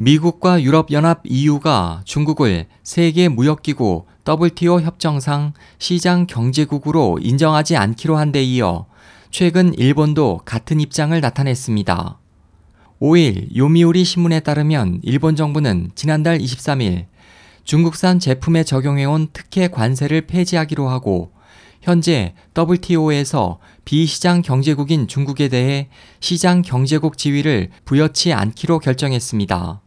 미국과 유럽연합 EU가 중국을 세계 무역기구 WTO 협정상 시장 경제국으로 인정하지 않기로 한 데 이어 최근 일본도 같은 입장을 나타냈습니다. 5일 요미우리 신문에 따르면 일본 정부는 지난달 23일 중국산 제품에 적용해온 특혜 관세를 폐지하기로 하고 현재 WTO에서 비시장 경제국인 중국에 대해 시장 경제국 지위를 부여치 않기로 결정했습니다.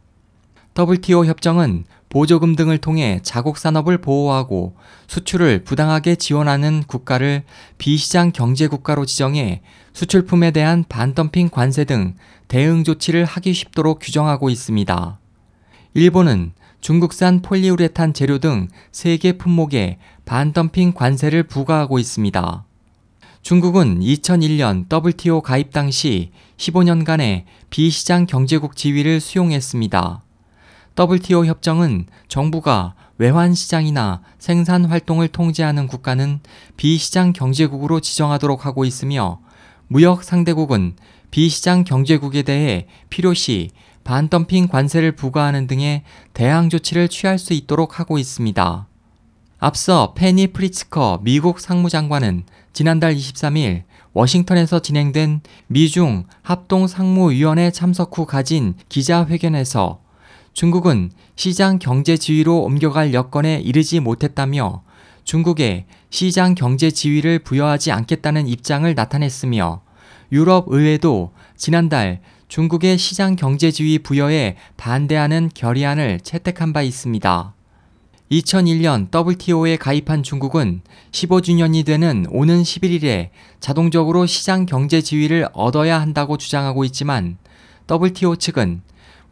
WTO 협정은 보조금 등을 통해 자국 산업을 보호하고 수출을 부당하게 지원하는 국가를 비시장 경제 국가로 지정해 수출품에 대한 반덤핑 관세 등 대응 조치를 하기 쉽도록 규정하고 있습니다. 일본은 중국산 폴리우레탄 재료 등 세계 품목에 반덤핑 관세를 부과하고 있습니다. 중국은 2001년 WTO 가입 당시 15년간의 비시장 경제국 지위를 수용했습니다. WTO 협정은 정부가 외환 시장이나 생산 활동을 통제하는 국가는 비시장 경제국으로 지정하도록 하고 있으며 무역 상대국은 비시장 경제국에 대해 필요시 반덤핑 관세를 부과하는 등의 대항 조치를 취할 수 있도록 하고 있습니다. 앞서 페니 프리츠커 미국 상무장관은 지난달 23일 워싱턴에서 진행된 미중 합동 상무위원회 참석 후 가진 기자회견에서 중국은 시장 경제 지위로 옮겨갈 여건에 이르지 못했다며 중국에 시장 경제 지위를 부여하지 않겠다는 입장을 나타냈으며 유럽 의회도 지난달 중국의 시장 경제 지위 부여에 반대하는 결의안을 채택한 바 있습니다. 2001년 WTO에 가입한 중국은 15주년이 되는 오는 11일에 자동적으로 시장 경제 지위를 얻어야 한다고 주장하고 있지만 WTO 측은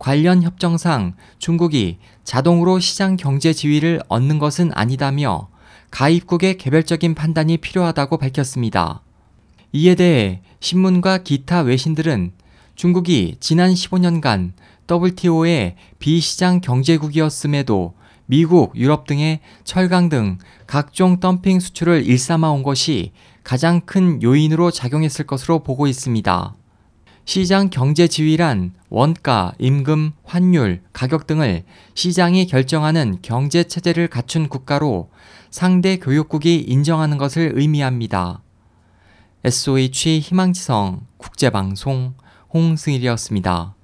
관련 협정상 중국이 자동으로 시장 경제 지위를 얻는 것은 아니다며 가입국의 개별적인 판단이 필요하다고 밝혔습니다. 이에 대해 신문과 기타 외신들은 중국이 지난 15년간 WTO의 비시장 경제국이었음에도 미국, 유럽 등의 철강 등 각종 덤핑 수출을 일삼아온 것이 가장 큰 요인으로 작용했을 것으로 보고 있습니다. 시장 경제 지위란 원가, 임금, 환율, 가격 등을 시장이 결정하는 경제 체제를 갖춘 국가로 상대 교육국이 인정하는 것을 의미합니다. SOH 희망지성 국제방송 홍승일이었습니다.